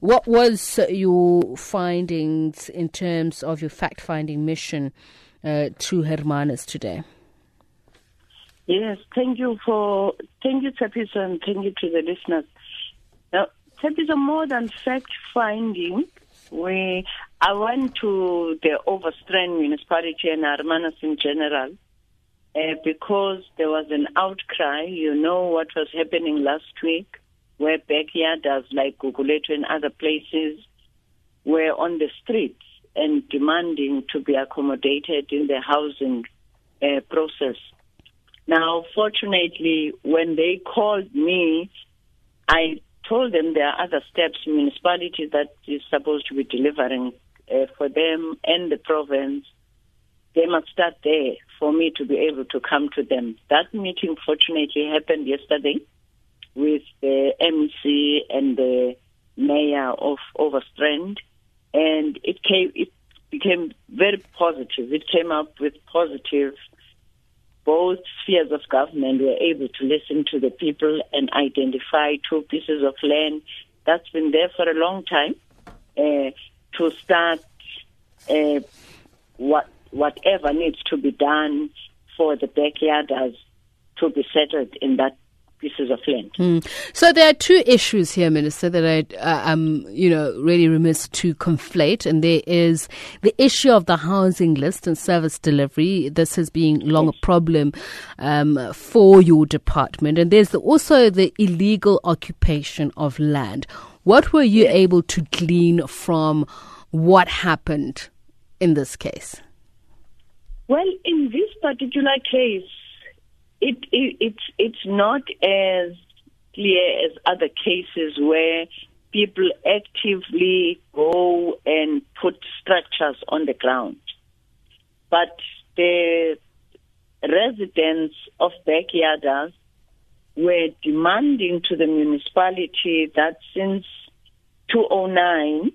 What was your findings in terms of your fact finding mission uh, to Hermanus today? Yes, thank you for thank you, Tepisa, and thank you to the listeners. Now, more than fact finding, we I went to the Overstrand municipality and Hermanus in general uh, because there was an outcry. You know what was happening last week, where backyarders like Gugulethu and other places were on the streets and demanding to be accommodated in the housing uh, process. Now, fortunately, when they called me, I told them there are other steps municipality that is supposed to be delivering uh, for them and the province. They must start there for me to be able to come to them. That meeting, fortunately, happened yesterday with the MEC and the mayor of Overstrand, and it came. It became very positive. It came up with positive both spheres of government were able to listen to the people and identify two pieces of land that's been there for a long time uh, to start uh, what whatever needs to be done for the backyarders to be settled in that pieces of land. Mm. So there are two issues here, Minister, that I uh, am, you know, really remiss to conflate, and there is the issue of the housing list and service delivery. This has been long yes. a problem um, for your department, and there's the, also the illegal occupation of land. What were you able to glean from what happened in this case? Well, in this particular case, it, it it's it's not as clear as other cases where people actively go and put structures on the ground. But the residents of backyarders were demanding to the municipality that since 2009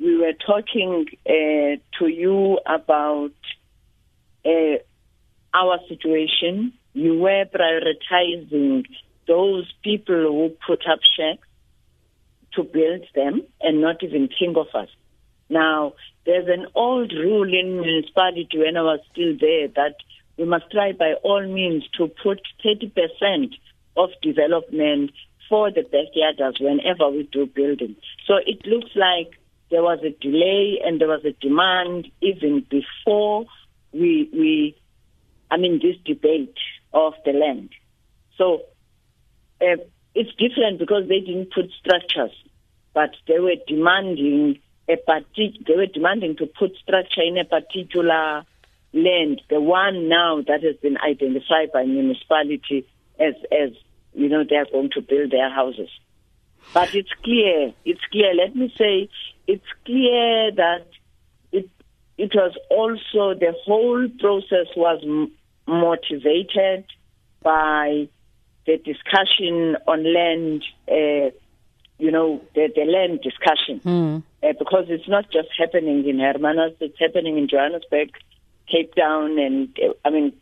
we were talking uh, to you about uh, our situation you were prioritizing those people who put up shacks to build them and not even think of us. Now, there's an old rule in municipality when I was still there that we must try by all means to put 30% of development for the backyarders whenever we do building. So it looks like there was a delay and there was a demand even before we, we I mean, this debate of the land. So uh, it's different because they didn't put structures, but they were demanding a partic- they were demanding to put structure in a particular land, the one now that has been identified by municipality as as you know they are going to build their houses. But it's clear, it's clear. Let me say, it's clear that it it was also the whole process was motivated by the discussion on land, uh, you know, the, the land discussion. Mm. Uh, because it's not just happening in Hermanus, it's happening in Johannesburg, Cape Town, and uh, I mean,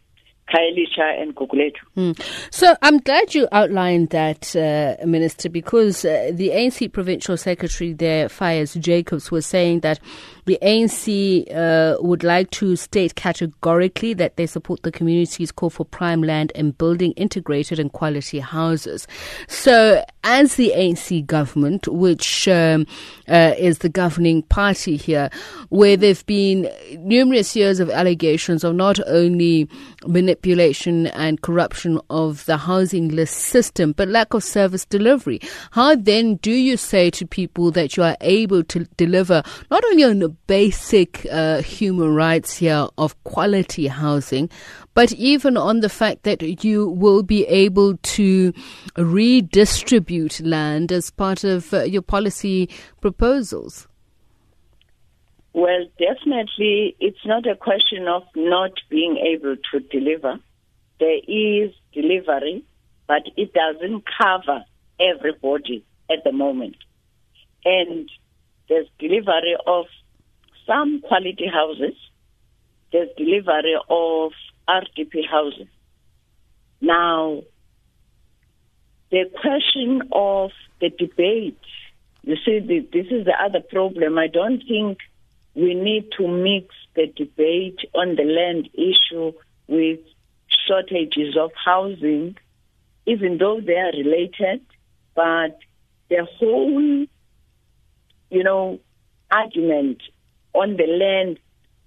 Khayelitsha and Gugulethu. Mm. So I'm glad you outlined that, uh, Minister, because uh, the ANC Provincial Secretary there, Faiez Jacobs, was saying that the ANC uh, would like to state categorically that they support the community's call for prime land and building integrated and quality houses. So, as the ANC government, which um, uh, is the governing party here, where there have been numerous years of allegations of not only manipulation and corruption of the housing list system, but lack of service delivery, how then do you say to people that you are able to deliver not only on basic uh, human rights here of quality housing, but even on the fact that you will be able to redistribute land as part of uh, your policy proposals? Well, definitely, it's not a question of not being able to deliver. There is delivery, but it doesn't cover everybody at the moment. And there's delivery of some quality houses, there's delivery of RDP houses. Now, the question of the debate you see, this is the other problem. I don't think we need to mix the debate on the land issue with shortages of housing, even though they are related. But the whole, you know, argument on the land,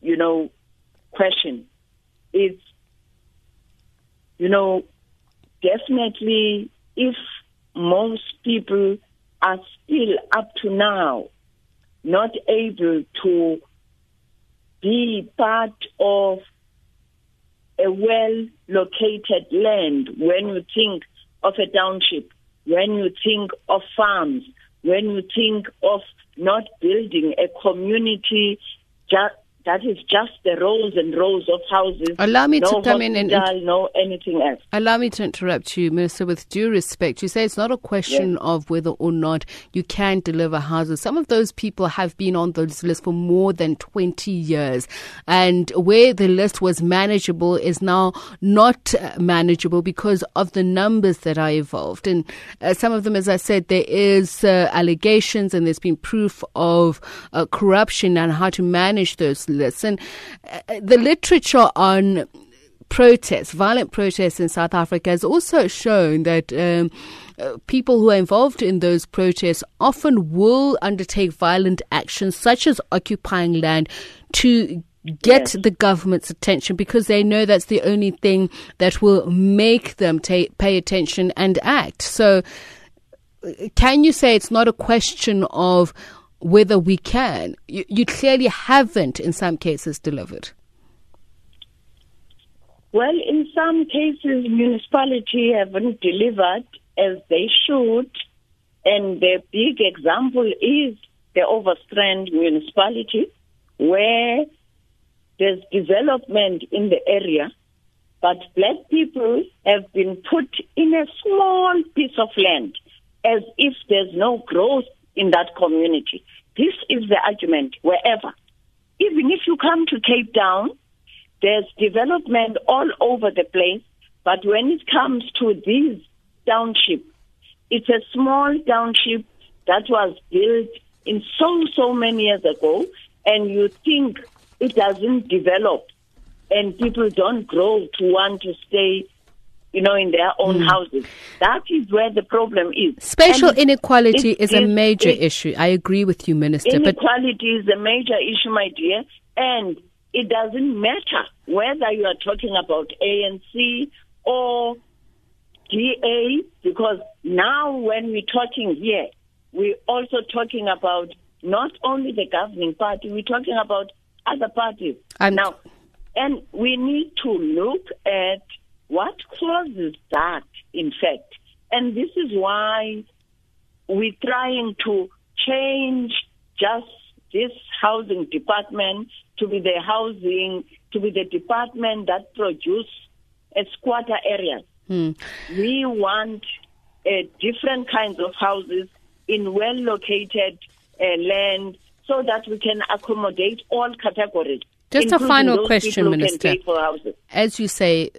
you know, question. Is, you know, definitely if most people are still up to now not able to be part of a well located land when you think of a township, when you think of farms, when you think of not building a community just that is just the rows and rows of houses. Allow me no to come in and no anything else. Allow me to interrupt you, Minister. With due respect, you say it's not a question yes. of whether or not you can deliver houses. Some of those people have been on this list for more than twenty years, and where the list was manageable is now not manageable because of the numbers that are involved. And uh, some of them, as I said, there is uh, allegations and there's been proof of uh, corruption and how to manage those and uh, the literature on protests, violent protests in South Africa, has also shown that. Um, uh, people who are involved in those protests often will undertake violent actions, such as occupying land, to get yes. the government's attention because they know that's the only thing that will make them ta- pay attention and act. So, uh, can you say it's not a question of whether we can. You, you clearly haven't, in some cases, delivered. Well, in some cases, municipality haven't delivered as they should, and the big example is the Overstrand municipality, where there's development in the area, but black people have been put in a small piece of land as if there's no growth in that community. This is the argument wherever. Even if you come to Cape Town, there's development all over the place, but when it comes to these townships, it's a small township that was built in so, so many years ago, and you think it doesn't develop and people don't grow to want to stay you know, in their own mm. houses. That is where the problem is. Spatial and inequality is a major it, issue. I agree with you, Minister. Inequality is a major issue, my dear, and it doesn't matter whether you are talking about ANC or DA, because now when we're talking here, we're also talking about not only the governing party, we're talking about other parties. I'm now, and we need to look at what causes that, in fact? And this is why we're trying to change just this housing department to be the housing, to be the department that produce a squatter areas. Hmm. We want uh, different kinds of houses in well located uh, land so that we can accommodate all categories. Just a final question, Minister. As you say,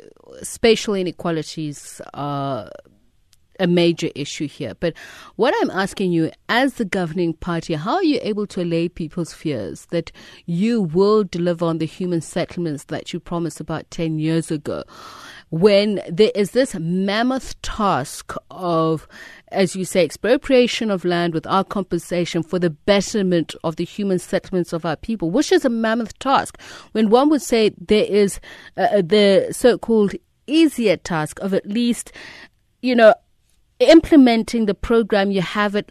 spatial inequalities are a major issue here. But what I'm asking you, as the governing party, how are you able to allay people's fears that you will deliver on the human settlements that you promised about 10 years ago? when there is this mammoth task of, as you say, expropriation of land without compensation for the betterment of the human settlements of our people, which is a mammoth task. When one would say there is uh, uh the so called easier task of at least, you know, implementing the program you have at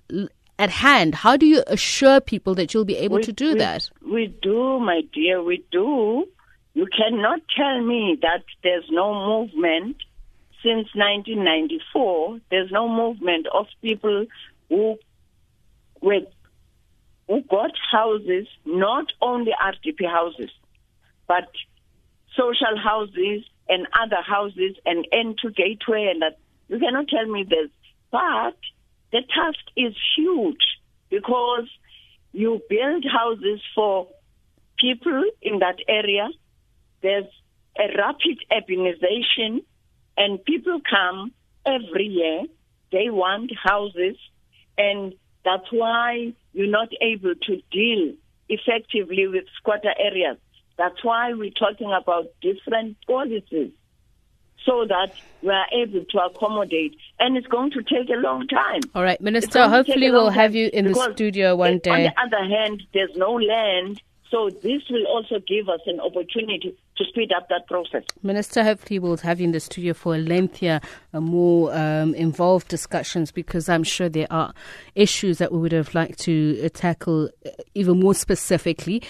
at hand. How do you assure people that you'll be able we, to do we, that? We do, my dear, we do. You cannot tell me that there's no movement since 1994. There's no movement of people who were, who got houses, not only RDP houses, but social houses and other houses and N2 Gateway and that. You cannot tell me this. But the task is huge because you build houses for people in that area there's a rapid urbanization, and people come every year. They want houses, and That's why you're not able to deal effectively with squatter areas. That's why we're talking about different policies so that we are able to accommodate. And it's going to take a long time. All right, Minister, hopefully we'll have you in the studio one day. On the other hand, there's no land so this will also give us an opportunity to speed up that process. Minister, hopefully we'll have you in the studio for a lengthier, a more um, involved discussions because I'm sure there are issues that we would have liked to tackle uh, even more specifically.